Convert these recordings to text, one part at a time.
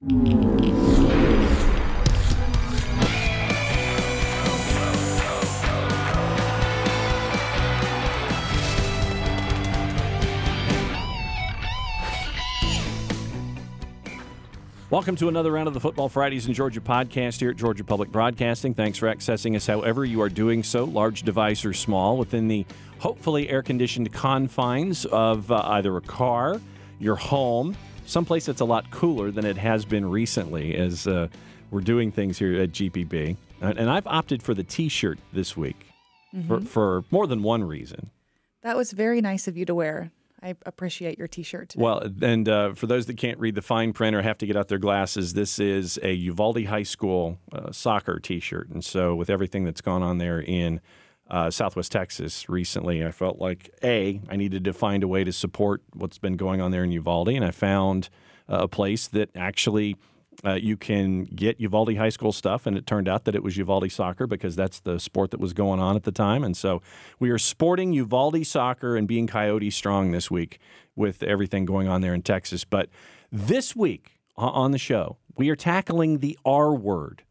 Welcome to another round of the Football Fridays in Georgia podcast here at Georgia Public Broadcasting. Thanks for accessing us however you are doing so, large device or small, within the hopefully air conditioned confines of uh, either a car, your home, someplace that's a lot cooler than it has been recently as uh, we're doing things here at GPB. And I've opted for the t shirt this week mm-hmm. for, for more than one reason. That was very nice of you to wear. I appreciate your T-shirt. Today. Well, and uh, for those that can't read the fine print or have to get out their glasses, this is a Uvalde High School uh, soccer T-shirt, and so with everything that's gone on there in uh, Southwest Texas recently, I felt like a I needed to find a way to support what's been going on there in Uvalde, and I found uh, a place that actually uh, you can get Uvalde High School stuff, and it turned out that it was Uvalde soccer because that's the sport that was going on at the time. And so we are sporting Uvalde soccer and being Coyote strong this week with everything going on there in Texas. But this week on the show, we are tackling the R word.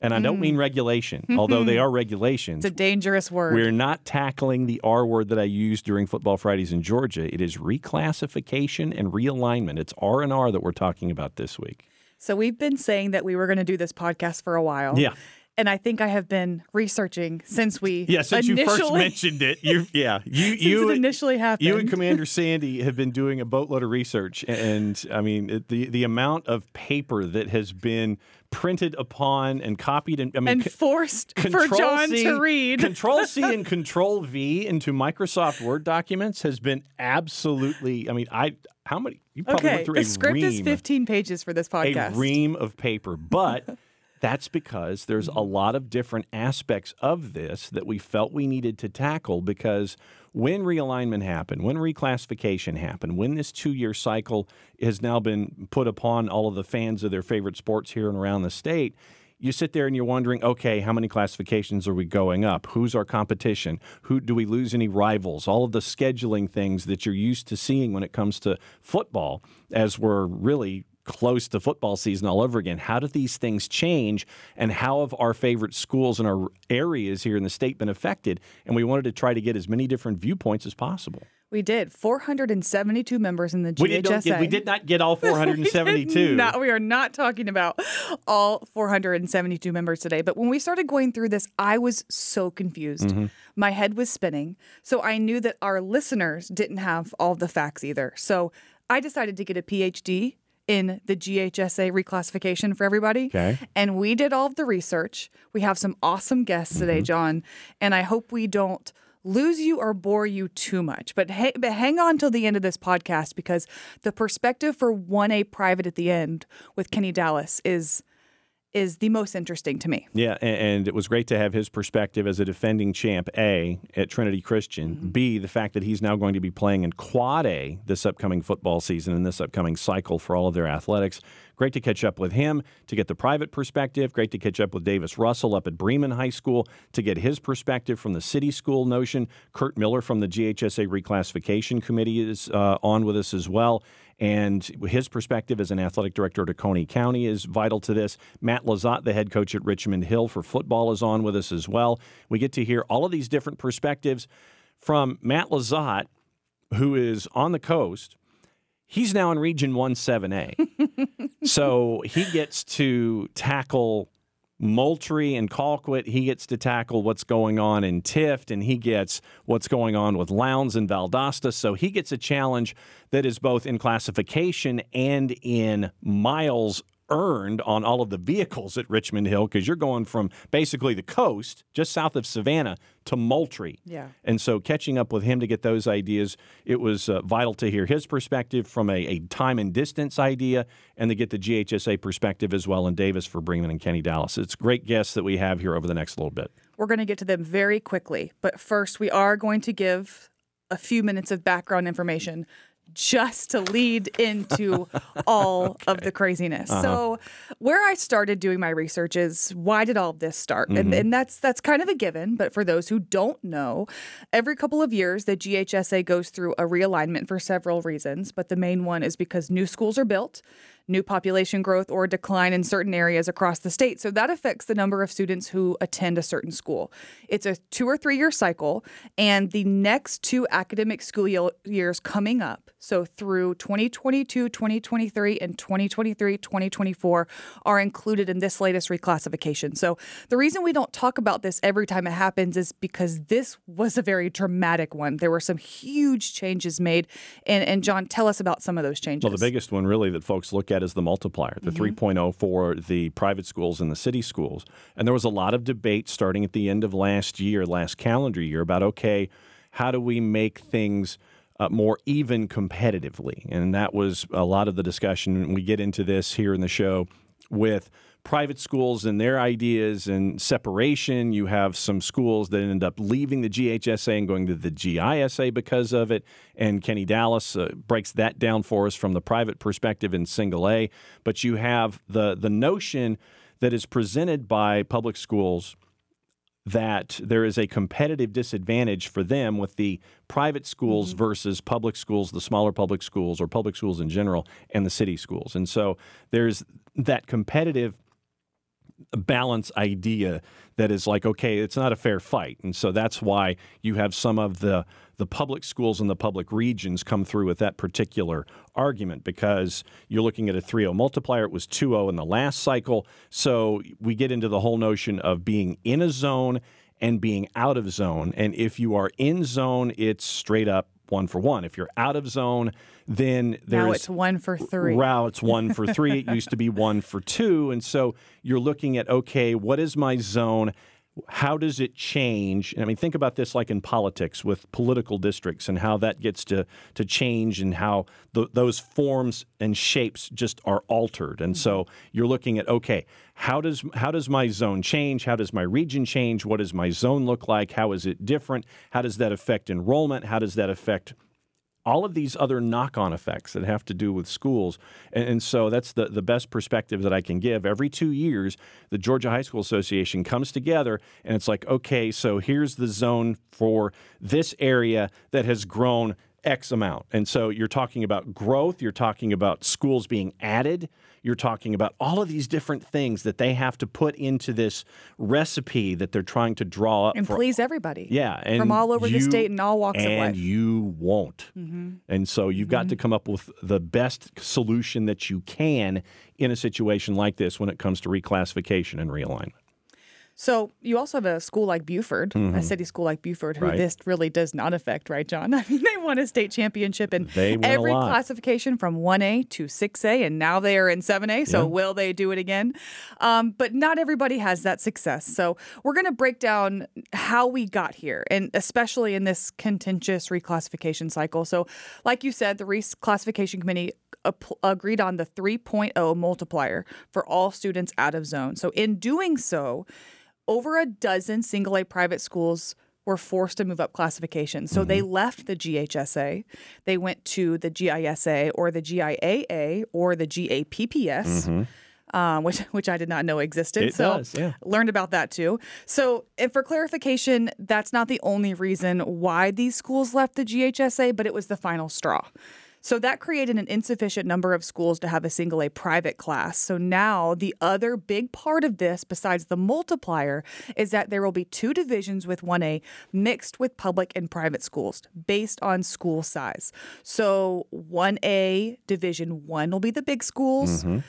And I don't mean mm. regulation, although they are regulations. It's a dangerous word. We're not tackling the R word that I used during Football Fridays in Georgia. It is reclassification and realignment. It's R and R that we're talking about this week. So we've been saying that we were going to do this podcast for a while. Yeah. And I think I have been researching since we yeah since you first mentioned it you yeah you you initially happened you and Commander Sandy have been doing a boatload of research and I mean the the amount of paper that has been printed upon and copied and I mean and forced for John C, to read Control C and Control V into Microsoft Word documents has been absolutely I mean I how many? You probably okay, went through the script ream, is 15 pages for this podcast. A ream of paper, but that's because there's a mm-hmm. lot of different aspects of this that we felt we needed to tackle because when realignment happened, when reclassification happened, when this two-year cycle has now been put upon all of the fans of their favorite sports here and around the state, you sit there and you're wondering, okay, how many classifications are we going up? Who's our competition? Who do we lose any rivals? All of the scheduling things that you're used to seeing when it comes to football, as we're really close to football season all over again. How do these things change, and how have our favorite schools and our areas here in the state been affected? And we wanted to try to get as many different viewpoints as possible. We did 472 members in the GHSA. We did, get, we did not get all 472. no, we are not talking about all 472 members today. But when we started going through this, I was so confused. Mm-hmm. My head was spinning. So I knew that our listeners didn't have all the facts either. So I decided to get a PhD in the GHSA reclassification for everybody. Okay. And we did all of the research. We have some awesome guests today, mm-hmm. John. And I hope we don't lose you or bore you too much. But, hey, but hang on till the end of this podcast because the perspective for 1A private at the end with Kenny Dallas is is the most interesting to me. Yeah, and, it was great to have his perspective as a defending champ, A, at Trinity Christian. Mm-hmm. B, the fact that he's now going to be playing in Quad A this upcoming football season and this upcoming cycle for all of their athletics. Great to catch up with him to get the private perspective. Great to catch up with Davis Russell up at Bremen High School to get his perspective from the city school notion. Kurt Miller from the GHSA Reclassification Committee is uh, on with us as well. And his perspective as an athletic director at Oconee County is vital to this. Matt LeZotte, the head coach at Richmond Hill for football, is on with us as well. We get to hear all of these different perspectives from Matt LeZotte, who is on the coast. He's now in Region 1 7A. so he gets to tackle Moultrie and Colquitt, he gets to tackle what's going on in Tift, and he gets what's going on with Lowndes and Valdosta. So he gets a challenge that is both in classification and in miles earned on all of the vehicles at Richmond Hill because you're going from basically the coast, just south of Savannah, to Moultrie. Yeah. And so catching up with him to get those ideas, it was uh, vital to hear his perspective from a, a, time and distance idea and to get the GHSA perspective as well and Davis for Bremen and Kenny Dallas. It's great guests that we have here over the next little bit. We're going to get to them very quickly, but first we are going to give a few minutes of background information just to lead into all okay. of the craziness. Uh-huh. So, where I started doing my research is why did all of this start? Mm-hmm. And, and that's that's kind of a given, but for those who don't know, every couple of years the GHSA goes through a realignment for several reasons, but the main one is because new schools are built, new population growth, or decline in certain areas across the state. So that affects the number of students who attend a certain school. It's a two or three year cycle, and the next two academic school years coming up, so through 2022, 2023, and 2023, 2024, are included in this latest reclassification. So the reason we don't talk about this every time it happens is because this was a very dramatic one. There were some huge changes made. And, and John, tell us about some of those changes. Well, the biggest one really that folks look at is the multiplier, the mm-hmm. 3.0 for the private schools and the city schools. And there was a lot of debate starting at the end of last year, last calendar year, about okay, how do we make things uh, more even competitively? And that was a lot of the discussion. We get into this here in the show with private schools and their ideas and separation. You have some schools that end up leaving the GHSA and going to the GISA because of it. And Kenny Dallas uh, breaks that down for us from the private perspective in single A. But you have the the notion that is presented by public schools that there is a competitive disadvantage for them with the private schools mm-hmm. versus public schools, the smaller public schools or public schools in general, and the city schools. And so there's that competitive balance idea that is like okay it's not a fair fight. And so that's why you have some of the the public schools in the public regions come through with that particular argument because you're looking at a 3-0 multiplier. It was 2-0 in the last cycle. So we get into the whole notion of being in a zone and being out of zone. And if you are in zone it's straight up one for one. If you're out of zone then there's now it's one for three. Wow, it's one for three. it used to be one for two, and so you're looking at okay, what is my zone? How does it change? And I mean, think about this like in politics with political districts and how that gets to to change and how the, those forms and shapes just are altered. And so mm-hmm. you're looking at okay, how does how does my zone change? How does my region change? What does my zone look like? How is it different? How does that affect enrollment? How does that affect all of these other knock-on effects that have to do with schools. And, and, so that's the, the best perspective that I can give. Every two years, the Georgia High School Association comes together and it's like, okay, so here's the zone for this area that has grown X amount. And so you're talking about growth, you're talking about schools being added, you're talking about all of these different things that they have to put into this recipe that they're trying to draw up and for, please everybody. Yeah, and from all over you, the state and all walks of life. And you won't. Mm-hmm. And so you've mm-hmm. got to mm-hmm. come up with the best solution that you can in a situation like this when it comes to reclassification and realignment. So you also have a school like Buford, mm-hmm. a city school like Buford, who right. this really does not affect, right, John? I mean, they won a state championship in every classification from 1A to 6A, and now they are in 7A. So yeah. will they do it again? Um, but not everybody has that success. So we're going to break down how we got here, and especially in this contentious reclassification cycle. So, like you said, the reclassification committee agreed on the 3.0 multiplier for all students out of zone. So, in doing so, over a dozen single A private schools were forced to move up classification. So mm-hmm. they left the GHSA, they went to the GISA or the GIAA or the GAPPS. Mm-hmm. Um, which which I did not know existed. It so does, yeah. learned about that too. So, and for clarification, that's not the only reason why these schools left the GHSA, but it was the final straw. So that created an insufficient number of schools to have a single A private class. So now the other big part of this, besides the multiplier, is that there will be two divisions with 1A mixed with public and private schools based on school size. So 1A division 1 will be the big schools. Mm-hmm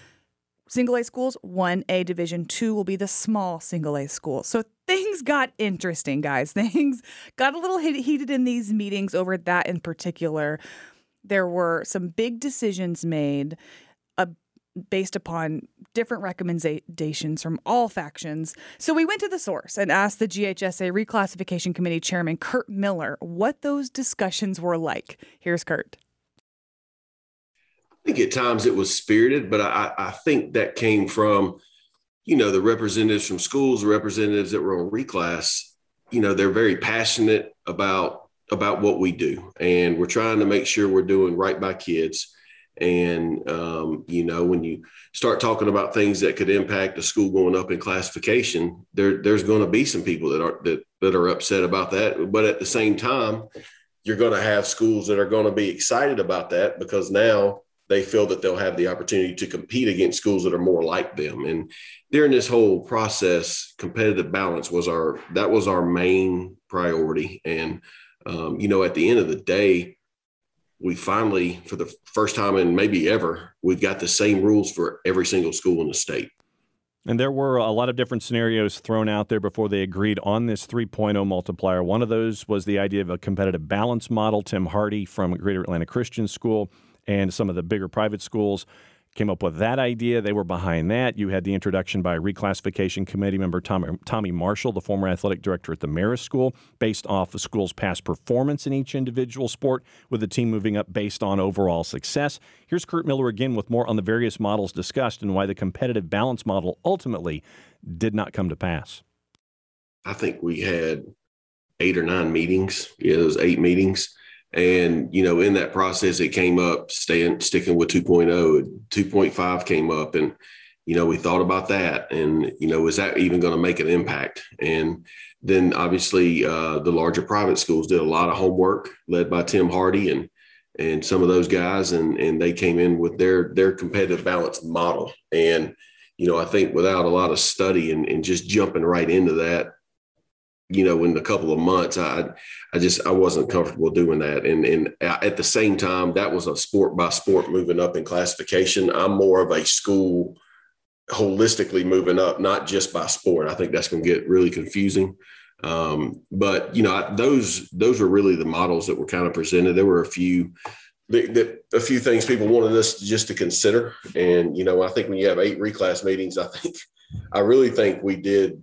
single A schools, 1A Division 2 will be the small single A schools. So things got interesting, guys. Things got a little heated in these meetings over that in particular there were some big decisions made uh, based upon different recommendations from all factions. So we went to the source and asked the GHSA Reclassification Committee Chairman Kurt Miller what those discussions were like. Here's Kurt. I think at times it was spirited, but I, I think that came from, you know, the representatives from schools, representatives that were on reclass. You know, they're very passionate about about what we do, and we're trying to make sure we're doing right by kids. And um, you know, when you start talking about things that could impact a school going up in classification, there there's going to be some people that are that that are upset about that. But at the same time, you're going to have schools that are going to be excited about that because now they feel that they'll have the opportunity to compete against schools that are more like them. And during this whole process, competitive balance was our that was our main priority. And um, you know, at the end of the day, we finally, for the first time in maybe ever, we've got the same rules for every single school in the state. And there were a lot of different scenarios thrown out there before they agreed on this 3.0 multiplier. One of those was the idea of a competitive balance model. Tim Hardy from Greater Atlanta Christian School and some of the bigger private schools came up with that idea. They were behind that. You had the introduction by reclassification committee member Tommy, Tommy Marshall, the former athletic director at the Marist School, based off the school's past performance in each individual sport, with the team moving up based on overall success. Here's Kurt Miller again with more on the various models discussed and why the competitive balance model ultimately did not come to pass. I think we had eight or nine meetings. Yeah, those eight meetings and, you know, in that process, it came up staying, sticking with 2.0, 2.5 came up and, you know, we thought about that and, you know, is that even going to make an impact? And then obviously uh, the larger private schools did a lot of homework led by Tim Hardy and, and some of those guys and, and they came in with their, their competitive balance model. And, you know, I think without a lot of study and, and just jumping right into that, you know, in a couple of months, I, I just, I wasn't comfortable doing that. And, and at the same time, that was a sport by sport moving up in classification. I'm more of a school holistically moving up, not just by sport. I think that's going to get really confusing. Um, but you know, those, those were really the models that were kind of presented. There were a few, that a few things people wanted us just to consider. And, you know, I think when you have eight reclass meetings, I think, I really think we did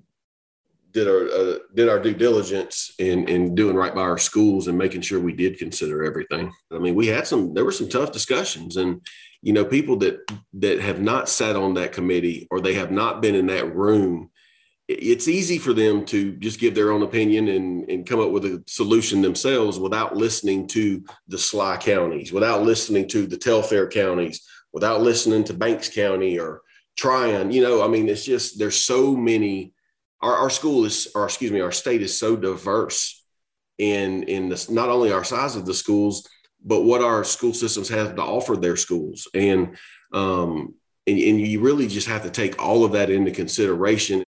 did our uh, did our due diligence in in doing right by our schools and making sure we did consider everything. I mean, we had some there were some tough discussions and you know people that that have not sat on that committee or they have not been in that room it's easy for them to just give their own opinion and, and come up with a solution themselves without listening to the SLY counties, without listening to the Telfair counties, without listening to Banks County or Trion. You know, I mean, it's just there's so many our, our school is, or excuse me, our state is so diverse in in this, not only our size of the schools, but what our school systems have to offer their schools, and um, and, and you really just have to take all of that into consideration.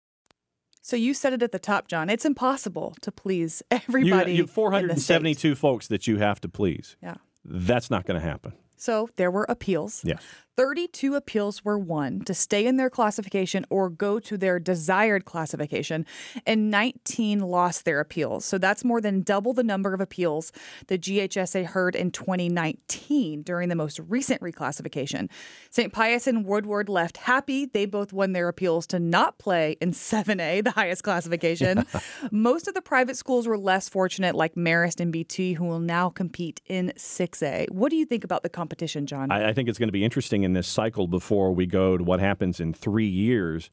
So you said it at the top, John. It's impossible to please everybody. You, you have 472 folks that you have to please. Yeah, that's not going to happen. So there were appeals. Yeah. 32 appeals were won to stay in their classification or go to their desired classification, and 19 lost their appeals. So that's more than double the number of appeals the GHSA heard in 2019 during the most recent reclassification. St. Pius and Woodward left happy. They both won their appeals to not play in 7A, the highest classification. Most of the private schools were less fortunate, like Marist and BT, who will now compete in 6A. What do you think about the competition, John? I, I think it's going to be interesting in this cycle before we go to what happens in three years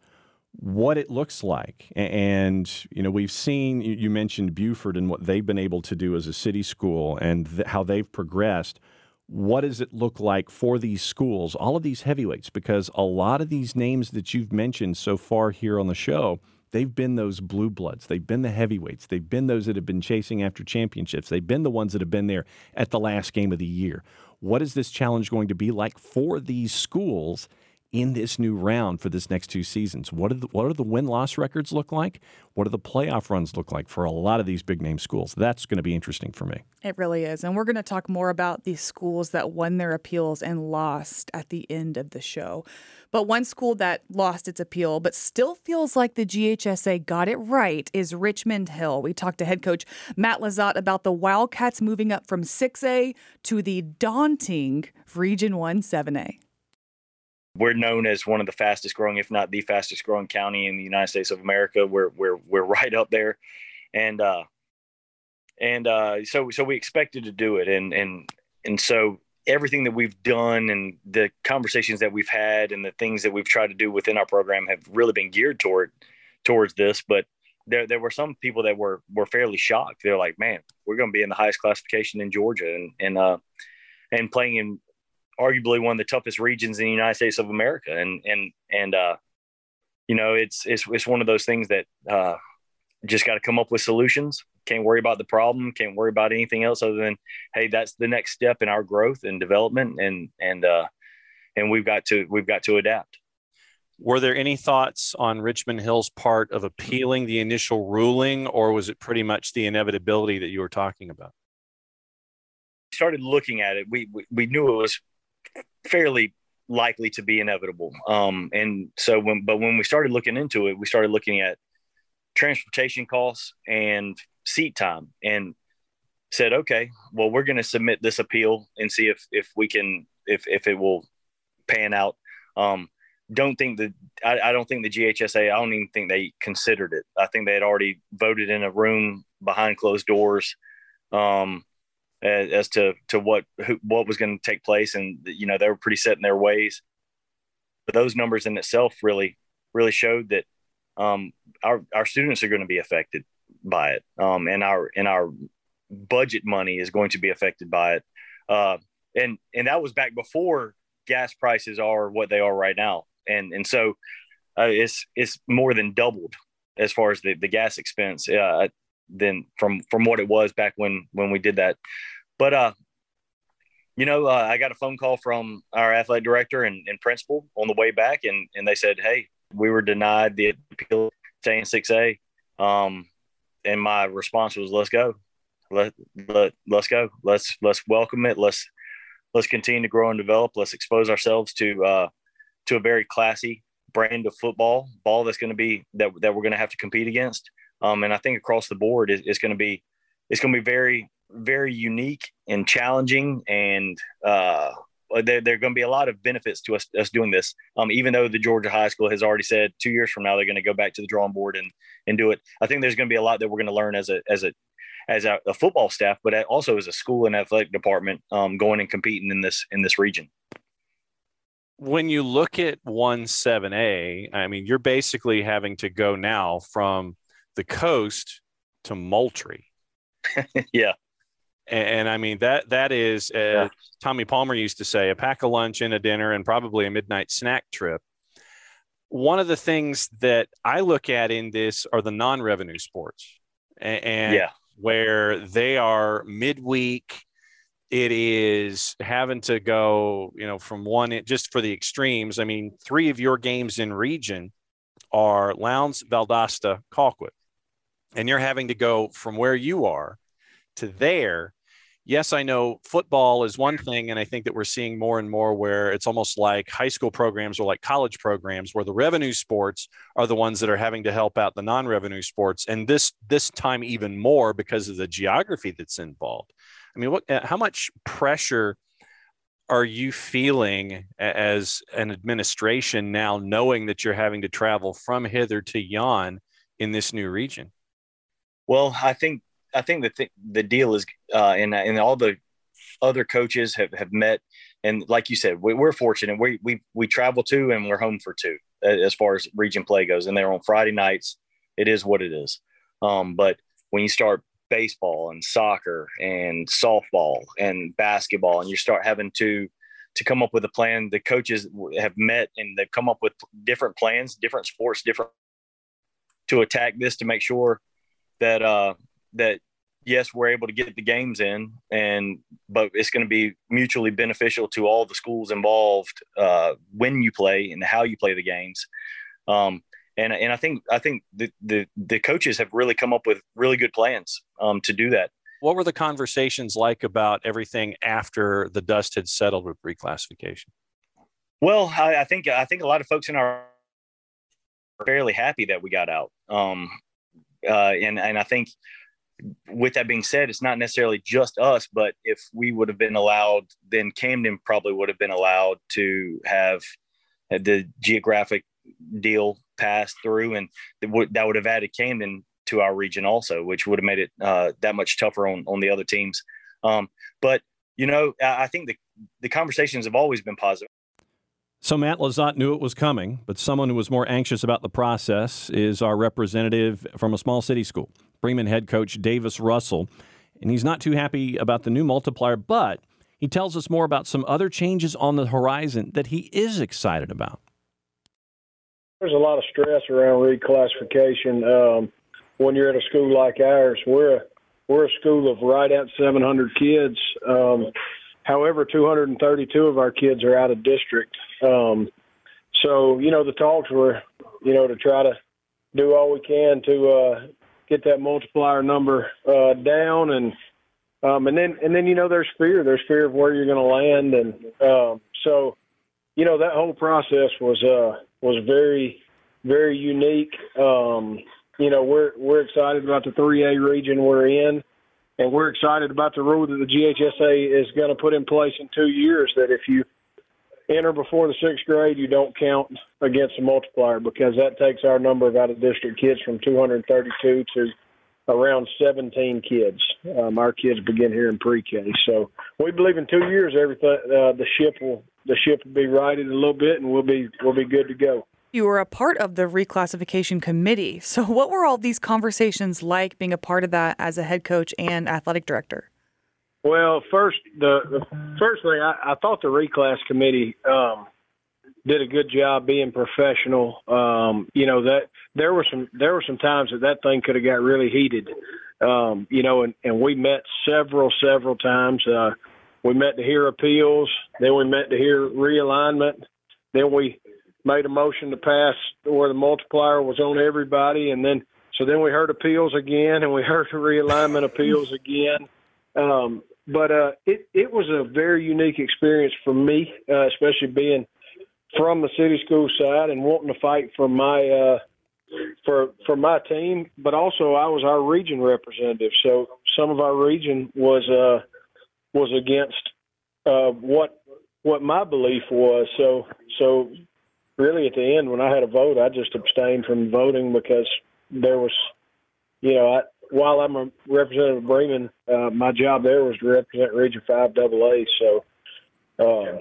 what it looks like. And, you know, we've seen, you mentioned Buford and what they've been able to do as a city school and th- how they've progressed. What does it look like for these schools, all of these heavyweights? Because a lot of these names that you've mentioned so far here on the show, they've been those blue bloods. They've been the heavyweights. They've been those that have been chasing after championships. They've been the ones that have been there at the last game of the year. What is this challenge going to be like for these schools in this new round for this next two seasons? What are the, what are the win loss records look like? What do the playoff runs look like for a lot of these big name schools? That's going to be interesting for me. It really is. And we're going to talk more about these schools that won their appeals and lost at the end of the show. But one school that lost its appeal but still feels like the GHSA got it right is Richmond Hill. We talked to head coach Matt LeZotte about the Wildcats moving up from 6A to the daunting Region 1 7A. We're known as one of the fastest growing, if not the fastest growing county in the United States of America. We're we're we're right up there, and uh, and uh, so so we expected to do it, and and and so everything that we've done and the conversations that we've had and the things that we've tried to do within our program have really been geared toward towards this. But there there were some people that were were fairly shocked. They're like man we're going to be in the highest classification in Georgia and and uh and playing in arguably one of the toughest regions in the United States of America and and and uh you know it's it's it's one of those things that uh just got to come up with solutions can't worry about the problem can't worry about anything else other than hey that's the next step in our growth and development and and uh and we've got to we've got to adapt. Were there any thoughts on Richmond Hill's part of appealing the initial ruling, or was it pretty much the inevitability that you were talking about? Started looking at it. We we, we knew it was fairly likely to be inevitable. Um, and so when but when we started looking into it, we started looking at transportation costs and seat time and said, okay, well, we're going to submit this appeal and see if if we can if if it will pan out. Um, don't think that I, I, don't think the GHSA. I don't even think they considered it. I think they had already voted in a room behind closed doors um, as, as, to to what who, what was going to take place, and you know they were pretty set in their ways. But those numbers in itself really really showed that um, our our students are going to be affected by it, um, and our and our budget money is going to be affected by it. Uh, and and that was back before gas prices are what they are right now and and so uh, it's it's more than doubled as far as the, the gas expense uh, than from from what it was back when when we did that. But uh, you know, uh, I got a phone call from our athletic director and, and principal on the way back, and and they said, "Hey, we were denied the appeal to six A," um, and my response was, "Let's go, let let let's go, let's let's welcome it, let's let's continue to grow and develop, let's expose ourselves to uh, to a very classy brand of football ball that's going to be that, that we're going to have to compete against. Um, and I think across the board, it, it's going to be it's going to be very very unique and challenging, and uh, there, there, are going to be a lot of benefits to us, us doing this. Um, even though the Georgia High School has already said two years from now they're going to go back to the drawing board and and do it, I think there's going to be a lot that we're going to learn as a as a as a, a football staff, but also as a school and athletic department um, going and competing in this in this region when you look at 1-7A, I mean, you're basically having to go now from the coast to Moultrie. yeah. And, and, I mean, that that is, uh, yeah. Tommy Palmer used to say, a pack of lunch and a dinner and probably a midnight snack trip. One of the things that I look at in this are the non revenue sports. And, and yeah. where they are midweek it is having to go, you know, from one just for the extremes. I mean, three of your games in region are Lowndes, Valdosta, Colquitt, and you're having to go from where you are to there. Yes, I know football is one thing, and I think that we're seeing more and more where it's almost like high school programs or like college programs where the revenue sports are the ones that are having to help out the non-revenue sports, and this this time even more because of the geography that's involved. I mean, what? How much pressure are you feeling as an administration now, knowing that you're having to travel from hither to yon in this new region? Well, I think I think the th- the deal is, uh, and and all the other coaches have, have met, and like you said, we, are fortunate. We we we travel to and we're home for two as far as region play goes, and they're on Friday nights. It is what it is. Um, but when you start baseball and soccer and softball and basketball and you start having to to come up with a plan the coaches have met and they've come up with different plans different sports different to attack this to make sure that uh that yes we're able to get the games in and but it's going to be mutually beneficial to all the schools involved uh when you play and how you play the games um and and I think I think the the, the coaches have really come up with really good plans um, to do that. What were the conversations like about everything after the dust had settled with reclassification? Well, I, I think I think a lot of folks in our are fairly happy that we got out. Um, uh, and and I think with that being said, it's not necessarily just us, but if we would have been allowed, then Camden probably would have been allowed to have the geographic deal passed through, and that would, that would have added Camden to our region also, which would have made it uh, that much tougher on on the other teams. Um, but you know, I think the the conversations have always been positive. So Matt LeZotte knew it was coming, but someone who was more anxious about the process is our representative from a small city school, Bremen head coach Davis Russell, and he's not too happy about the new multiplier, but he tells us more about some other changes on the horizon that he is excited about. There's a lot of stress around reclassification. Um, when you're at a school like ours, we're a, we're a school of right at 700 kids. Um, however, 232 of our kids are out of district, Um, so you know the talks were, you know, to try to do all we can to uh, get that multiplier number uh, down, and um, and then and then you know there's fear, there's fear of where you're going to land, and um, so you know that whole process was uh, was very very unique. Um, you know we're we're excited about the 3A region we're in and we're excited about the rule that the GHSA is going to put in place in two years. That if you enter before the sixth grade, you don't count against the multiplier because that takes our number of out of district kids from 232 to around 17 kids. Um, our kids begin here in pre-K, so we believe in two years, everything uh, the ship will the ship will be righted a little bit, and we'll be we'll be good to go. You were a part of the reclassification committee. So, what were all these conversations like being a part of that as a head coach and athletic director? Well, first, the, the first thing I, I thought the reclass committee um, did a good job being professional. Um, you know that there were some there were some times that that thing could have got really heated. Um, you know, and, and we met several several times. Uh, we met to hear appeals, then we met to hear realignment, then we made a motion to pass where the multiplier was on everybody, and then so then we heard appeals again, and we heard realignment appeals again. Um, but uh, it it was a very unique experience for me, uh, especially being from the city school side and wanting to fight for my uh, for for my team. But also, I was our region representative, so some of our region was uh, was against uh, what what my belief was. So so really at the end when I had a vote, I just abstained from voting because there was, you know, I, while I'm a representative of Bremen, uh, my job there was to represent Region Five AA. So, uh,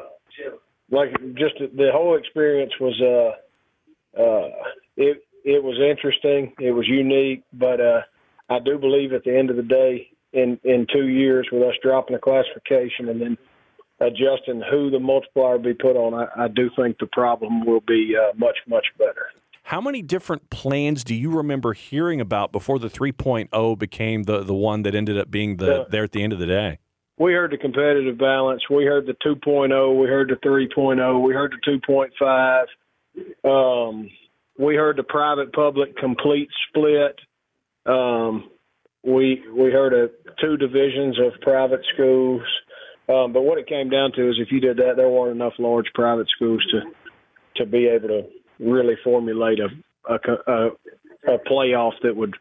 like, just the whole experience was, uh, uh, it it was interesting, it was unique, but uh, I do believe at the end of the day, in in two years, with us dropping the classification and then adjusting who the multiplier will be put on, I, I do think the problem will be uh, much, much better. How many different plans do you remember hearing about before the 3.0 became the, the one that ended up being the there at the end of the day? We heard the competitive balance. We heard the 2.0. We heard the 3.0. We heard the 2.5. Um, we heard the private public complete split. Um, we we heard of two divisions of private schools. Um, but what it came down to is if you did that, there weren't enough large private schools to to be able to really formulate a a, a, a playoff that would,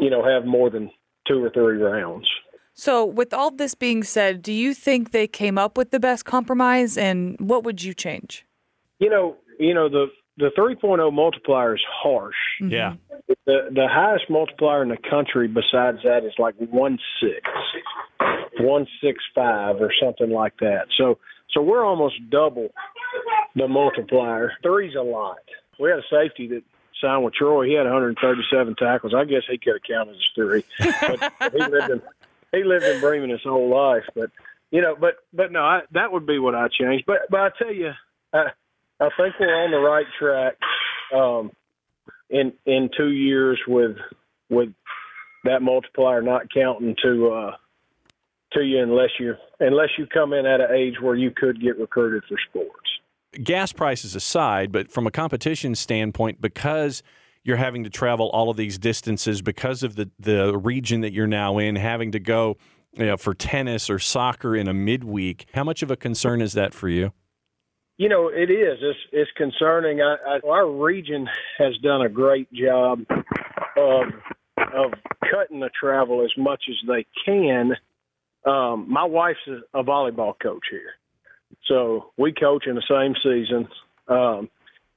you know, have more than two or three rounds. So, with all this being said, do you think they came up with the best compromise, and what would you change? You know, you know the the 3.0 multiplier is harsh. Mm-hmm. Yeah. The the highest multiplier in the country besides that is like one six, one six five or something like that. So so we're almost double the multiplier. Three's a lot. We had a safety that signed with Troy. He had 137 tackles. I guess he could have counted as three. But he lived in he lived in Bremen his whole life. But you know, but but no, I, that would be what I changed. But but I tell you. Uh, I think we're on the right track. Um, in in two years with with that multiplier not counting to uh, to you unless you unless you come in at an age where you could get recruited for sports. Gas prices aside, but from a competition standpoint, because you're having to travel all of these distances because of the the region that you're now in, having to go you know, for tennis or soccer in a midweek, how much of a concern is that for you? You know, it is. It's, it's concerning. I, I, our region has done a great job of of cutting the travel as much as they can. Um, my wife's a, volleyball coach here, so we coach in the same season. Um,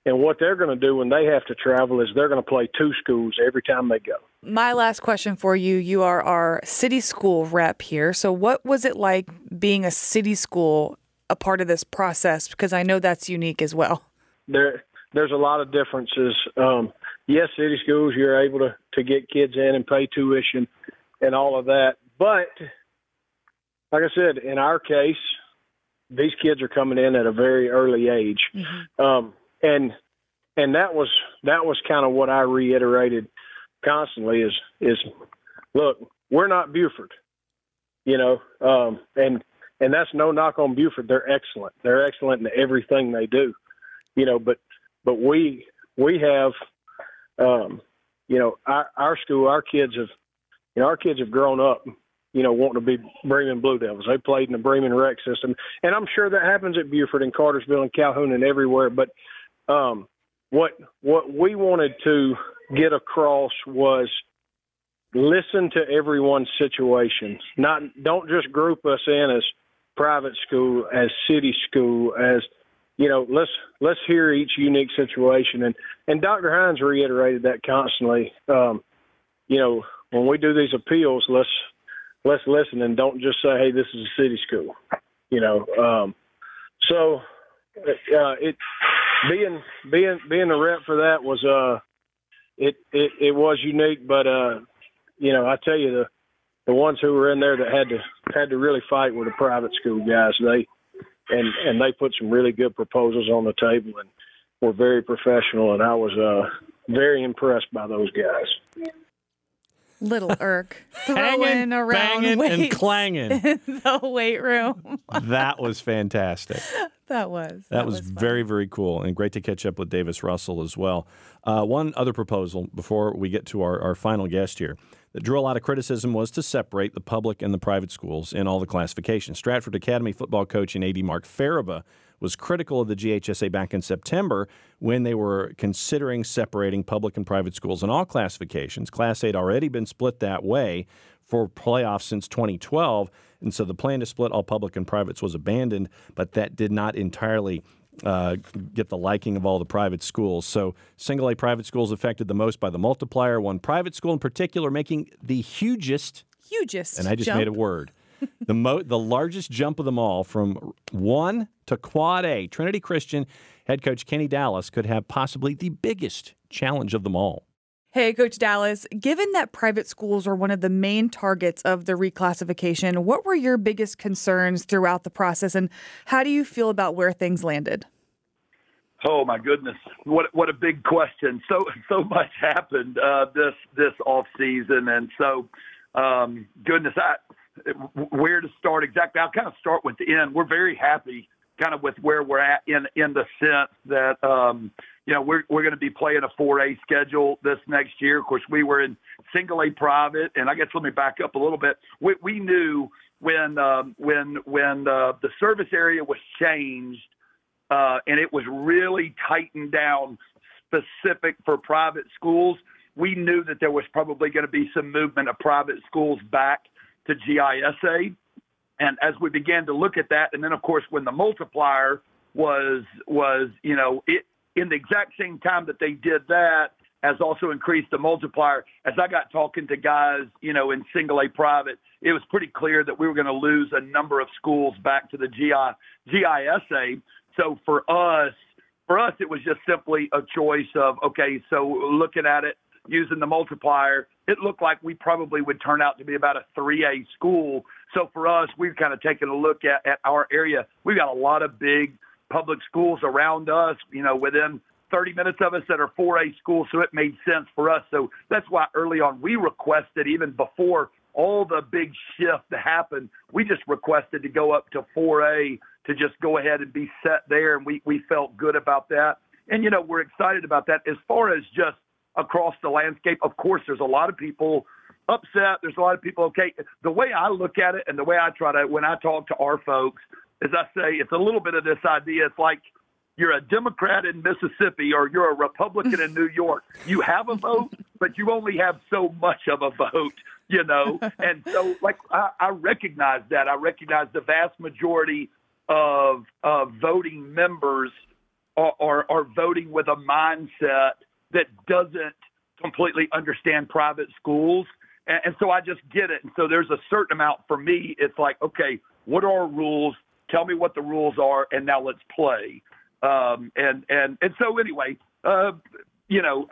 and what they're going to do when they have to travel is they're going to play two schools every time they go. My last question for you you are our city school rep here. So, what was it like being a city school a part of this process? Because I know that's unique as well. There, there's a lot of differences. Um, yes, city schools, you're able to, to get kids in and pay tuition and all of that. But like I said, in our case, these kids are coming in at a very early age. Mm-hmm. Um, and, and that was, that was kind of what I reiterated constantly is, is look, we're not Buford, you know, um, and, and that's no knock on Buford. They're excellent. They're excellent in everything they do. you know, but but we we have, um, you know, our our school, our kids have, you know, our kids have grown up, you know, wanting to be Bremen Blue Devils. They played in the Bremen rec system, and I'm sure that happens at Buford and Cartersville and Calhoun and everywhere. But um, what what we wanted to get across was listen to everyone's situation. Not don't just group us in as private school, as city school, as you know, let's let's hear each unique situation. And and Dr. Hines reiterated that constantly. Um, you know, when we do these appeals, let's let's listen and don't just say, "Hey, this is a city school." You know, um, so uh, it being being being a rep for that was uh it it, it was unique, but uh you know I tell you the the ones who were in there that had to had to really fight were the private school guys. They and and they put some really good proposals on the table and were very professional, and I was uh very impressed by those guys. Little Irk Hanging, throwing around banging, and clanging. in the weight room. that was fantastic. that was That, was, fun. very, very cool and great to catch up with Davis Russell as well. Uh, one other proposal before we get to our, our final guest here that drew a lot of criticism was to separate the public and the private schools in all the classifications. Stratford Academy football coach and AD Mark Faraba was critical of the GHSA back in September when they were considering separating public and private schools in all classifications. Class 8 had already been split that way for playoffs since 2012, and so the plan to split all public and privates was abandoned, but that did not entirely uh, get the liking of all the private schools. So single A private schools affected the most by the multiplier. One private school in particular making the hugest, hugest. and I just jump. made a word, the mo- the largest jump of them all from one to quad A. Trinity Christian head coach Kenny Dallas could have possibly the biggest challenge of them all. Hey, Coach Dallas, given that private schools are one of the main targets of the reclassification, what were your biggest concerns throughout the process and how do you feel about where things landed? Oh my goodness, what what a big question! So so much happened uh, this this off season, and so um, goodness, I, where to start exactly? I'll kind of start with the end. We're very happy, kind of with where we're at in in the sense that um, you know we're we're going to be playing a 4A schedule this next year. Of course, we were in single A private, and I guess let me back up a little bit. We we knew when um, when when uh, the service area was changed uh, and it was really tightened down specific for private schools. We knew that there was probably going to be some movement of private schools back to GISA. And as we began to look at that, and then of course when the multiplier was was you know it in the exact same time that they did that has also increased the multiplier. As I got talking to guys, you know, in single A private, it was pretty clear that we were going to lose a number of schools back to the GI, GISA. So for us, for us, it was just simply a choice of okay. So looking at it using the multiplier, it looked like we probably would turn out to be about a 3A school. So for us, we've kind of taken a look at, at our area. We've got a lot of big public schools around us, you know, within 30 minutes of us that are 4A schools. So it made sense for us. So that's why early on we requested, even before all the big shift that happened, we just requested to go up to 4A to just go ahead and be set there. And we, we felt good about that. And, you know, we're excited about that. As far as just across the landscape, of course, there's a lot of people upset. There's a lot of people, okay. The way I look at it and the way I try to, when I talk to our folks, is I say it's a little bit of this idea. It's like you're a Democrat in Mississippi or you're a Republican in New York. You have a vote, but you only have so much of a vote, you know? And so, like, I, I recognize that. I recognize the vast majority of, of voting members are, are, are voting with a mindset that doesn't completely understand private schools. And, and so I just get it. And so there's a certain amount for me, it's like, okay, what are our rules? Tell me what the rules are, and now let's play. Um, and and and so anyway, uh, you know,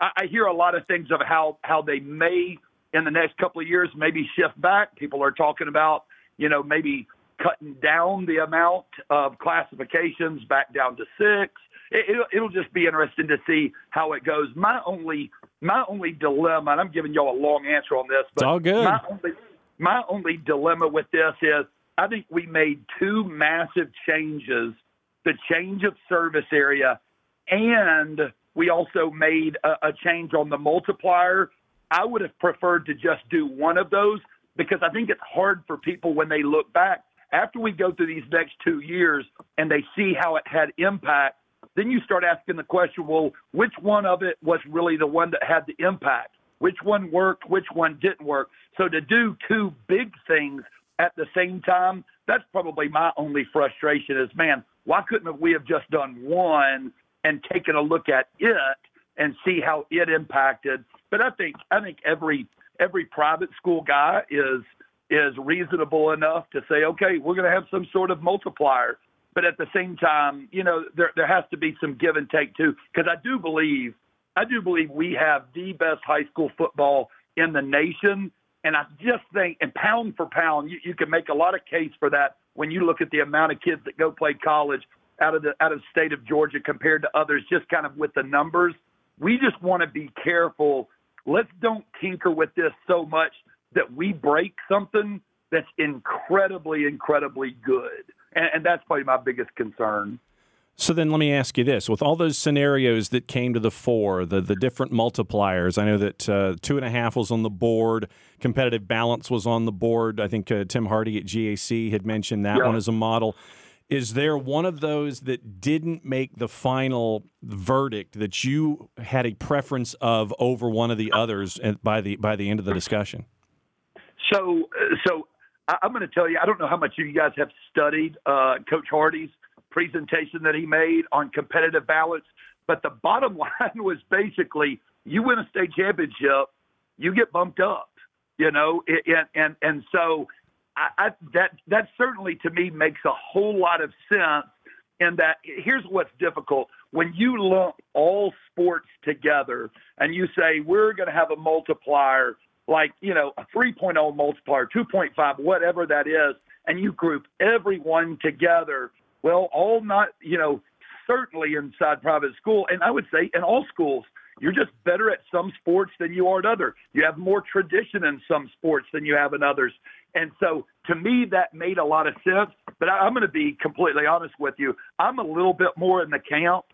I, I hear a lot of things of how how they may in the next couple of years maybe shift back. People are talking about you know maybe cutting down the amount of classifications back down to six. It, it'll, it'll just be interesting to see how it goes. My only my only dilemma, and I'm giving y'all a long answer on this, but It's all good. my only my only dilemma with this is I think we made two massive changes the change of service area, and we also made a, a change on the multiplier. I would have preferred to just do one of those because I think it's hard for people when they look back after we go through these next two years and they see how it had impact. Then you start asking the question, well, which one of it was really the one that had the impact? Which one worked? Which one didn't work? So to do two big things at the same time, that's probably my only frustration is, man, why couldn't we have just done one and taken a look at it and see how it impacted? But I think I think every every private school guy is is reasonable enough to say, okay, we're going to have some sort of multiplier. But at the same time, you know, there there has to be some give and take too, because I do believe I do believe we have the best high school football in the nation. And I just think, and pound for pound, you, you can make a lot of case for that when you look at the amount of kids that go play college out of the out of the state of Georgia compared to others, just kind of with the numbers. We just want to be careful. Let's don't tinker with this so much that we break something that's incredibly, incredibly good. And, and that's probably my biggest concern. So then let me ask you this. With all those scenarios that came to the fore, the, the different multipliers, I know that uh, two and a half was on the board, competitive balance was on the board. I think uh, Tim Hardy at GAC had mentioned that yeah. one as a model. Is there one of those that didn't make the final verdict that you had a preference of over one of the others by the by the end of the discussion? So, uh, so I'm going to tell you. I don't know how much you guys have studied uh, Coach Hardy's presentation that he made on competitive balance. But the bottom line was basically you win a state championship, you get bumped up, you know, and and and so I, I, that that certainly to me makes a whole lot of sense. In that, here's what's difficult when you lump all sports together and you say we're going to have a multiplier like you know a 3.0 multiplier, 2.5, whatever that is, and you group everyone together well, all not, you know, certainly inside private school, and I would say in all schools, you're just better at some sports than you are at other. You have more tradition in some sports than you have in others. And so to me, that made a lot of sense. But I, I'm going to be completely honest with you. I'm a little bit more in the camp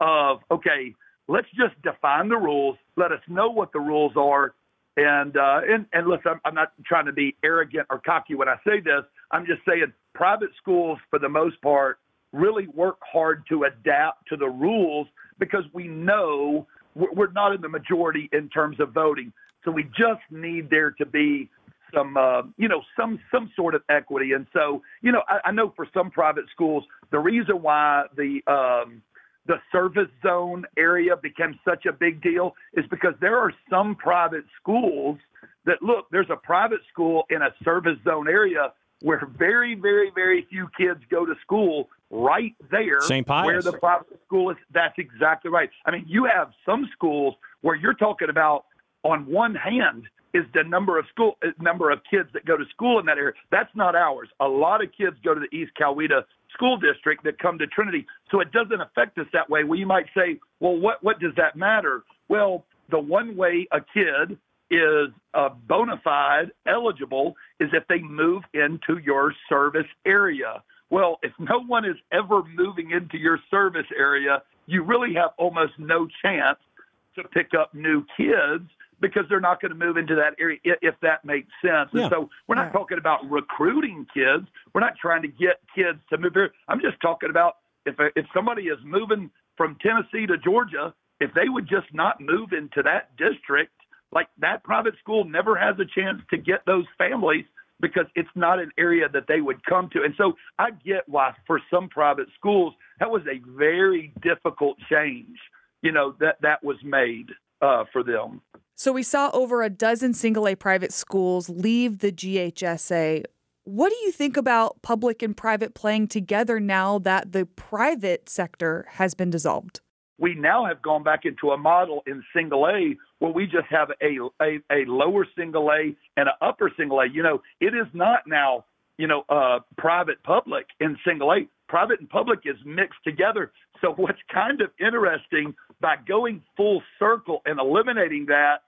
of, okay, let's just define the rules. Let us know what the rules are. And, uh, and, and listen, I'm, I'm not trying to be arrogant or cocky when I say this. I'm just saying private schools, for the most part, really work hard to adapt to the rules because we know we're not in the majority in terms of voting. So we just need there to be some, uh, you know, some some sort of equity. And so, you know, I, I know for some private schools, the reason why the um, the service zone area became such a big deal is because there are some private schools that look. There's a private school in a service zone area where very, very, very few kids go to school right there St. Pius. where the private school is. That's exactly right. I mean, you have some schools where you're talking about on one hand is the number of school uh, number of kids that go to school in that area. That's not ours. A lot of kids go to the East Coweta school district that come to Trinity, so it doesn't affect us that way. Well, you might say, well, what what does that matter? Well, the one way a kid is uh, bona fide eligible is if they move into your service area. Well, if no one is ever moving into your service area, you really have almost no chance to pick up new kids because they're not going to move into that area if that makes sense. Yeah. And so we're not yeah. talking about recruiting kids. We're not trying to get kids to move here. I'm just talking about if if somebody is moving from Tennessee to Georgia, if they would just not move into that district like that private school never has a chance to get those families because it's not an area that they would come to. And so I get why for some private schools that was a very difficult change, you know, that that was made uh, for them. So we saw over a dozen single A private schools leave the GHSA. What do you think about public and private playing together now that the private sector has been dissolved? we now have gone back into a model in single A where we just have a, a, a lower single A and an upper single A. You know, it is not now, you know, uh, private public in single A. Private and public is mixed together. So what's kind of interesting by going full circle and eliminating that,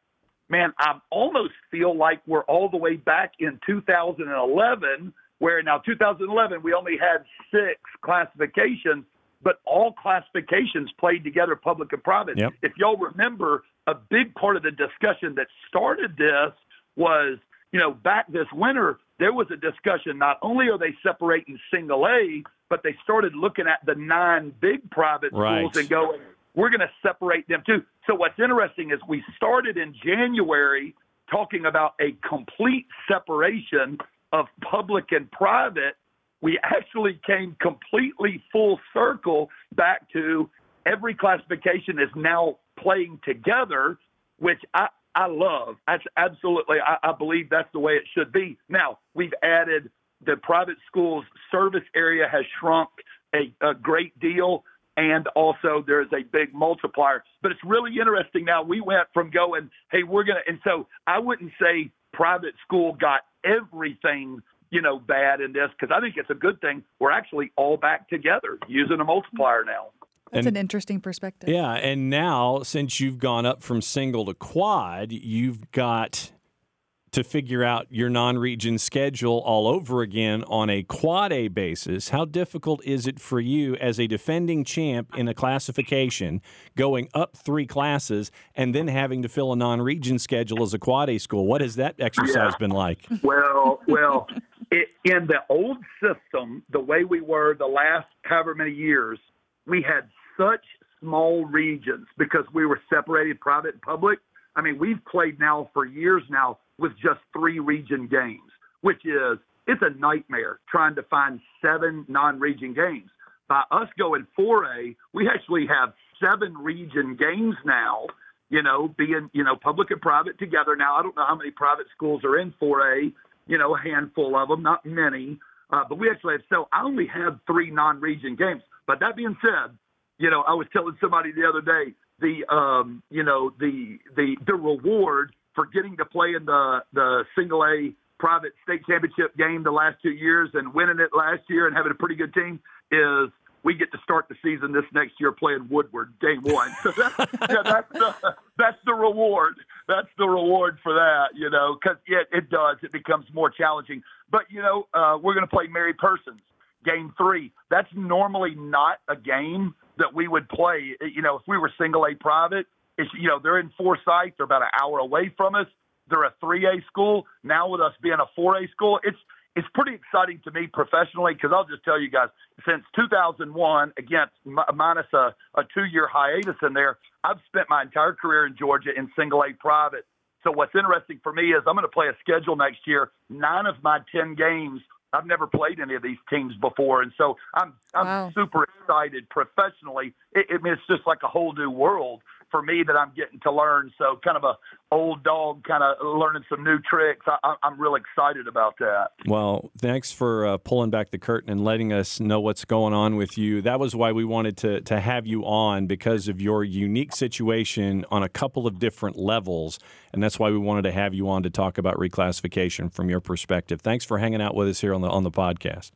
man, I almost feel like we're all the way back in 2011, where now 2011 we only had six classifications but all classifications played together, public and private. Yep. If y'all remember, a big part of the discussion that started this was, you know, back this winter, there was a discussion. Not only are they separating single A, but they started looking at the nine big private Right. schools and going, we're going to separate them too. So what's interesting is we started in January talking about a complete separation of public and private. We actually came completely full circle back to every classification is now playing together, which I, I love. That's absolutely, I, I believe that's the way it should be. Now, we've added the private schools service area has shrunk a, a great deal. And also, there's a big multiplier. But it's really interesting now. We went from going, hey, we're going to, and so I wouldn't say private school got everything, you know, bad in this because I think it's a good thing. We're actually all back together using a multiplier now. That's And- an interesting perspective. Yeah, and now since you've gone up from single to quad, you've got to figure out your non-region schedule all over again on a quad A basis. How difficult is it for you as a defending champ in a classification going up 3 classes and then having to fill a non-region schedule as a quad A school? What has that exercise been like? Well, well, it, in the old system, the way we were the last however many years, we had such small regions because we were separated private and public. I mean, we've played now for years now with just three region games, which is it's a nightmare trying to find seven non-region games. By us going 4A, we actually have seven region games now. You know, being you know public and private together. Now I don't know how many private schools are in 4A. You know, a handful of them, not many. Uh, but we actually have so I only have three non-region games. But that being said, you know, I was telling somebody the other day the um, you know the the the reward for getting to play in the the single A private state championship game the last two years and winning it last year and having a pretty good team is we get to start the season this next year playing Woodward day one. So that's, yeah, that's the that's the reward. That's the reward for that, you know, because it, it does. It becomes more challenging. But you know, uh, we're going to play Mary Persons game three. That's normally not a game that we would play. You know, if we were single A private, it's, you know, they're in Forsyth. They're about an hour away from us. They're a 3A school. Now with us being a 4A school, it's it's pretty exciting to me professionally because I'll just tell you guys, since 2001, against mi- minus a, a two-year hiatus in there, I've spent my entire career in Georgia in single A private. So what's interesting for me is I'm going to play a schedule next year. Nine of my 10 games I've never played any of these teams before, and so I'm I'm Wow. super excited professionally. It, it, it's just like a whole new world for me that I'm getting to learn. So kind of a old dog, kind of learning some new tricks. I, I'm real excited about that. Well, thanks for uh, pulling back the curtain and letting us know what's going on with you. That was why we wanted to to have you on because of your unique situation on a couple of different levels, and that's why we wanted to have you on to talk about reclassification from your perspective. Thanks for hanging out with us here on the on the podcast.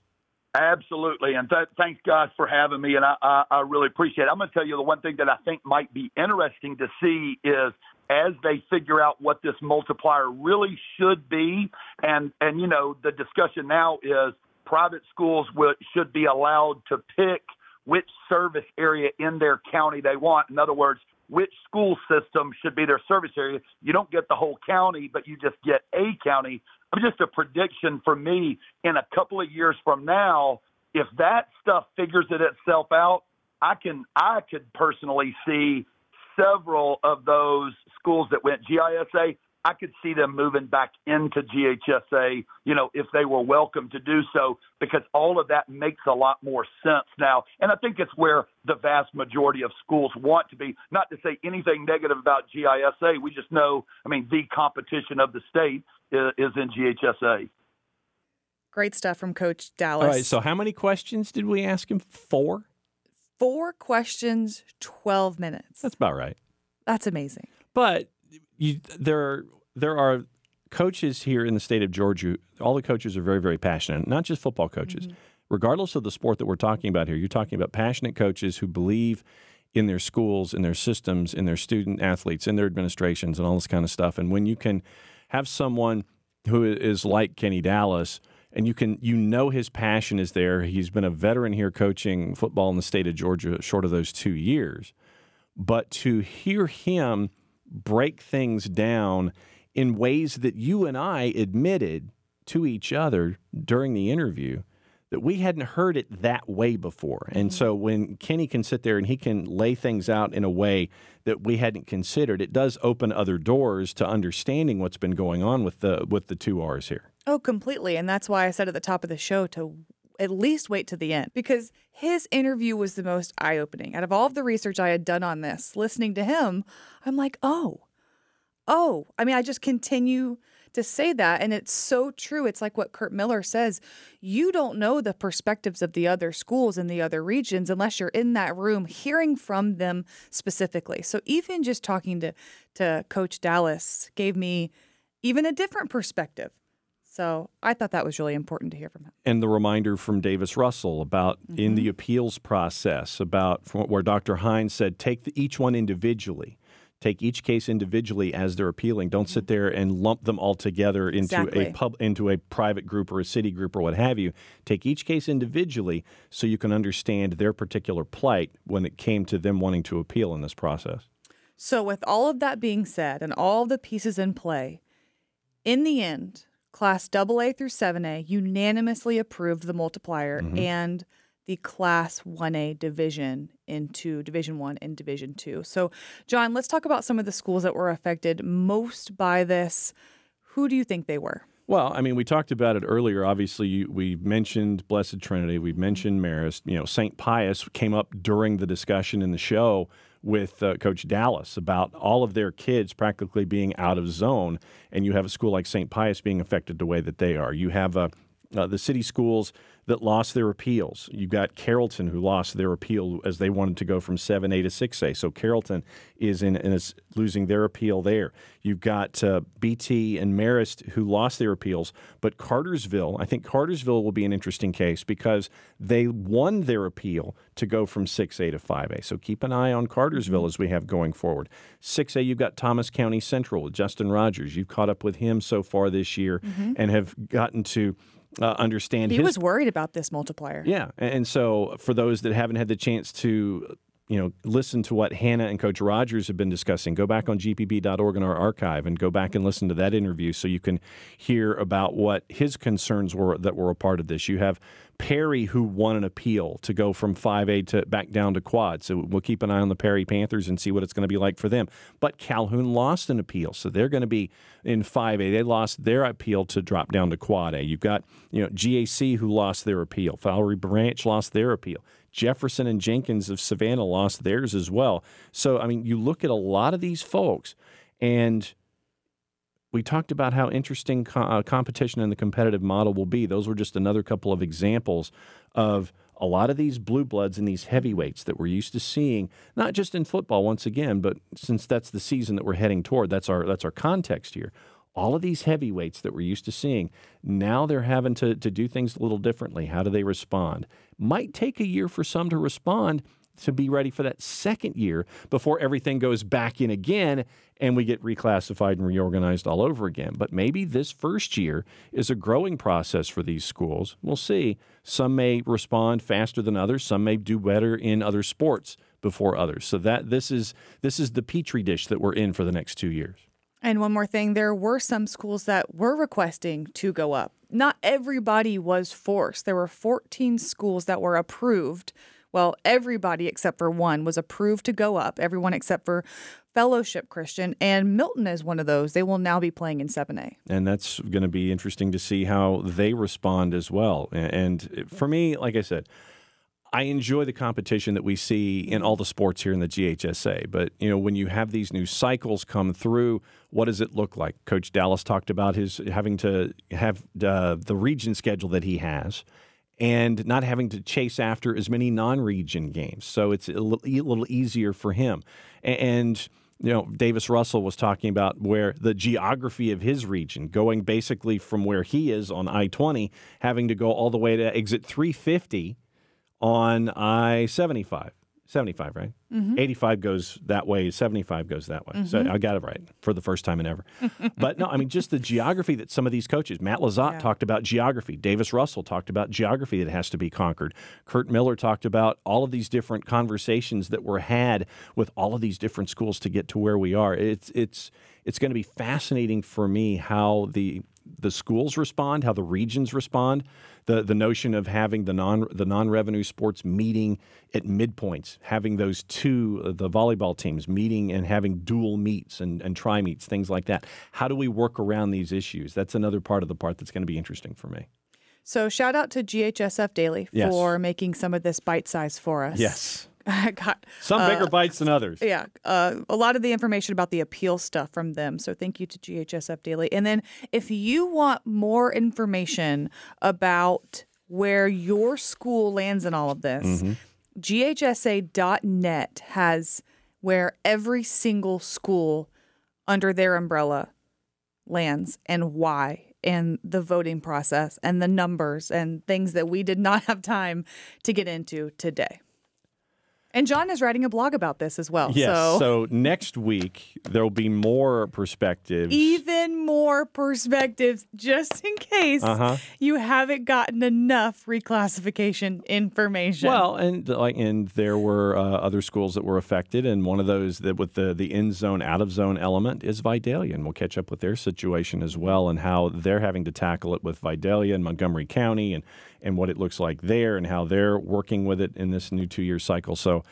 Absolutely, and th- thanks guys for having me, and I, I, I really appreciate it. I'm going to tell you the one thing that I think might be interesting to see is as they figure out what this multiplier really should be, and and you know the discussion now is private schools will, should be allowed to pick which service area in their county they want. In other words, which school system should be their service area. You don't get the whole county, but you just get a county. I'm just a prediction for me in a couple of years from now, if that stuff figures it itself out, I can I could personally see several of those schools that went GISA. I could see them moving back into GHSA, you know, if they were welcome to do so, because all of that makes a lot more sense now. And I think it's where the vast majority of schools want to be. Not to say anything negative about GISA. We just know, I mean, the competition of the state is, is in GHSA. Great stuff from Coach Dallas. All right. So, how many questions did we ask him? Four. Four questions, 12 minutes. That's about right. That's amazing. But you, there, there are coaches here in the state of Georgia. All the coaches are very, very passionate. Not just football coaches, mm-hmm. regardless of the sport that we're talking about here. You're talking about passionate coaches who believe in their schools, in their systems, in their student athletes, in their administrations, and all this kind of stuff. And when you can have someone who is like Kenny Dallas and you can you know his passion is there. He's been a veteran here coaching football in the state of Georgia, short of those two years. But to hear him break things down in ways that you and I admitted to each other during the interview that we hadn't heard it that way before. And mm-hmm. so when Kenny can sit there and he can lay things out in a way that we hadn't considered, it does open other doors to understanding what's been going on with the with the two R's here. Oh, completely. And that's why I said at the top of the show to at least wait to the end because his interview was the most eye opening. Out of all of the research I had done on this, listening to him, I'm like, oh, oh. I mean, I just continue to say that. And it's so true. It's like what Kurt Miller says you don't know the perspectives of the other schools in the other regions unless you're in that room hearing from them specifically. So even just talking to, to Coach Dallas gave me even a different perspective. So I thought that was really important to hear from him. And the reminder from Davis Russell about Mm-hmm. in the appeals process, about where Dr. Hines said, take the, each one individually. Take each case individually as they're appealing. Don't sit there and lump them all together into Mm-hmm. Exactly. a pub, into a private group or a city group or what have you. Take each case individually so you can understand their particular plight when it came to them wanting to appeal in this process. So, with all of that being said and all the pieces in play, in the end, Class AA through 7A unanimously approved the multiplier and the Class 1A division into Division 1 and Division 2. So, Jon, let's talk about some of the schools that were affected most by this. Who do you think they were? Well, I mean, we talked about it earlier. Obviously, we mentioned Blessed Trinity. We mentioned Marist. You know, St. Pius came up during the discussion in the show with uh, Coach Dallas about all of their kids practically being out of zone, and you have a school like St. Pius being affected the way that they are. You have uh, uh, the city schools that lost their appeals. You've got Carrollton who lost their appeal as they wanted to go from 7A to 6A. So Carrollton is in, and is losing their appeal there. You've got uh, BT and Marist who lost their appeals, but Cartersville, I think Cartersville will be an interesting case because they won their appeal to go from 6A to 5A. So keep an eye on Cartersville as we have going forward. 6A, you've got Thomas County Central with Justin Rogers. You've caught up with him so far this year and have gotten to uh, understand He his was worried about this multiplier. yeah, and and so for those that haven't had the chance to, you know, listen to what Hannah and Coach Rogers have been discussing, go back on gpb.org in our archive and go back and listen to that interview so you can hear about what his concerns were that were a part of this. You have Perry who won an appeal to go from 5A to back down to quad. So we'll keep an eye on the Perry Panthers and see what it's going to be like for them. But Calhoun lost an appeal, so they're going to be in 5A. They lost their appeal to drop down to quad A. You've got, you know, GAC who lost their appeal. Flowery Branch lost their appeal. Jefferson and Jenkins of Savannah lost theirs as well. So, I mean, you look at a lot of these folks and we talked about how interesting co- uh, competition and the competitive model will be. Those were just another couple of examples of a lot of these blue bloods and these heavyweights that we're used to seeing, not just in football once again, but since that's the season that we're heading toward, that's our that's our context here. All of these heavyweights that we're used to seeing, now they're having to, to do things a little differently. How do they respond? Might take a year for some to respond to be ready for that second year before everything goes back in again and we get reclassified and reorganized all over again. But maybe this first year is a growing process for these schools. We'll see. Some may respond faster than others, some may do better in other sports before others. So that this is this is the petri dish that we're in for the next 2 years. And one more thing, there were some schools that were requesting to go up. Not everybody was forced. There were 14 schools that were approved. Well, everybody except for one was approved to go up, everyone except for Fellowship Christian. And Milton is one of those. They will now be playing in 7A. and that's going to be interesting to see how they respond as well. And for me, like I said, I enjoy the competition that we see in all the sports here in the GHSA. But you know, when you have these new cycles come through, what does it look like? Coach Dallas talked about his having to have uh, the region schedule that he has. And not having to chase after as many non-region games, so it's a little, easier for him. And you know, Davis Russell was talking about where the geography of his region, going basically from where he is on I 20, having to go all the way to exit 350 on I 75. 75, right? Mm-hmm. 85 goes that way, 75 goes that way. So mm-hmm. I got it right for the first time in ever. but no, I mean, just the geography that some of these coaches, Matt LeZotte Yeah. talked about geography, Davis Russell talked about geography that has to be conquered. Kurt Miller talked about all of these different conversations that were had with all of these different schools to get to where we are. It's, it's, it's going to be fascinating for me how the the schools respond, how the regions respond, the the notion of having the non the non revenue sports meeting at midpoints, having those two uh, the volleyball teams meeting and having dual meets and and tri meets, things like that. How do we work around these issues? That's another part of the part that's going to be interesting for me. So shout out to GHSF Daily Yes. for making some of this bite size for us. Yes, got some bigger bites than others. yeah, uh, a lot of the information about the appeal stuff from them. So thank you to GHSF Daily. And then if you want more information about where your school lands in all of this, GHSA.net has where every single school under their umbrella lands and why and the voting process and the numbers and things that we did not have time to get into today. And Jon is writing a blog about this as well. Yes. so, So next week there will be more perspectives. even more perspectives just in case Uh-huh. you haven't gotten enough reclassification information. Well, and like, and there were uh, other schools that were affected, and one of those that with the the in zone, out of zone element is Vidalia, and we'll catch up with their situation as well, and how they're having to tackle it with Vidalia and Montgomery County, and and what it looks like there, and how they're working with it in this new two year cycle. So,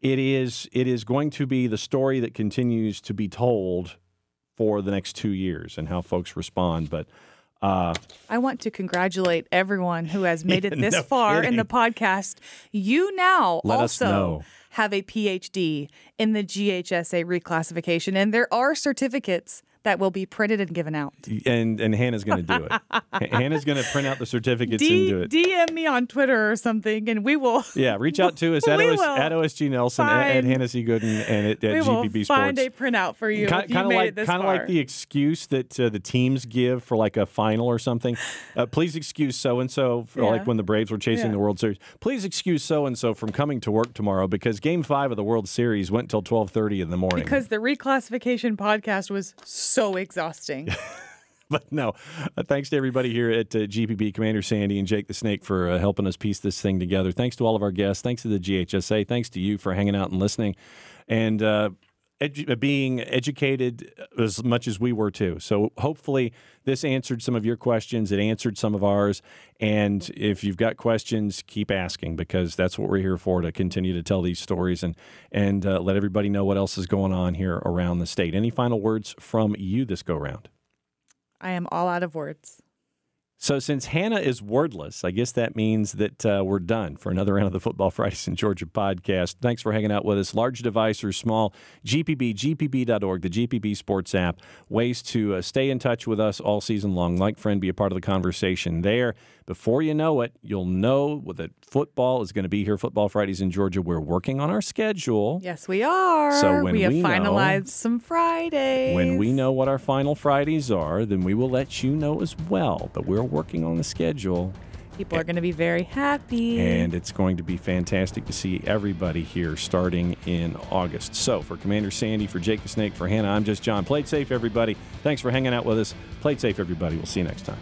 it is it is going to be the story that continues to be told for the next two years, and how folks respond, but. Uh, I want to congratulate everyone who has made it this no far in the podcast. You now Let also have a PhD in the GHSA reclassification, and there are certificates that will be printed and given out. and and Hannah's going to do it. Hannah's going to print out the certificates and do it. DM me on Twitter or something, and we will. Yeah, reach out to us at, OS, at OSG Nelson, at, at Hannah C. Gooden, and at, we at will GPB find Sports. a printout for you Kind made of it like kind of like the excuse that uh, the teams give for like a final or something. Uh, please excuse so and so like when the Braves were chasing Yeah. the World Series. Please excuse so and so from coming to work tomorrow because Game Five of the World Series went till twelve thirty in the morning. because the reclassification podcast was so exhausting. But no, uh, thanks to everybody here at uh, GPB, Commander Sandy and Jake the Snake for uh, helping us piece this thing together. Thanks to all of our guests. Thanks to the GHSA. Thanks to you for hanging out and listening and uh, edu- uh, being educated as much as we were too. So hopefully this answered some of your questions. It answered some of ours. And if you've got questions, keep asking because that's what we're here for to continue to tell these stories and and uh, let everybody know what else is going on here around the state. Any final words from you this go round? I am all out of words. So, since Hannah is wordless, I guess that means that uh, we're done for another round of the Football Fridays in Georgia podcast. Thanks for hanging out with us. Large device or small, GPB, GPB.org, the GPB Sports app. Ways to uh, stay in touch with us all season long. Like friend, be a part of the conversation there. Before you know it, you'll know that football is going to be here. Football Fridays in Georgia. We're working on our schedule. Yes, we are. So when we have we know- some Fridays. When we know what our final Fridays are, then we will let you know as well. But we're working on the schedule. people are going to be very happy. and it's going to be fantastic to see everybody here starting in August. So, for Commander Sandy, for Jake the Snake, for Hannah, I'm just Jon. Play it safe, everybody. Thanks for hanging out with us. Play it safe, everybody. We'll see you next time.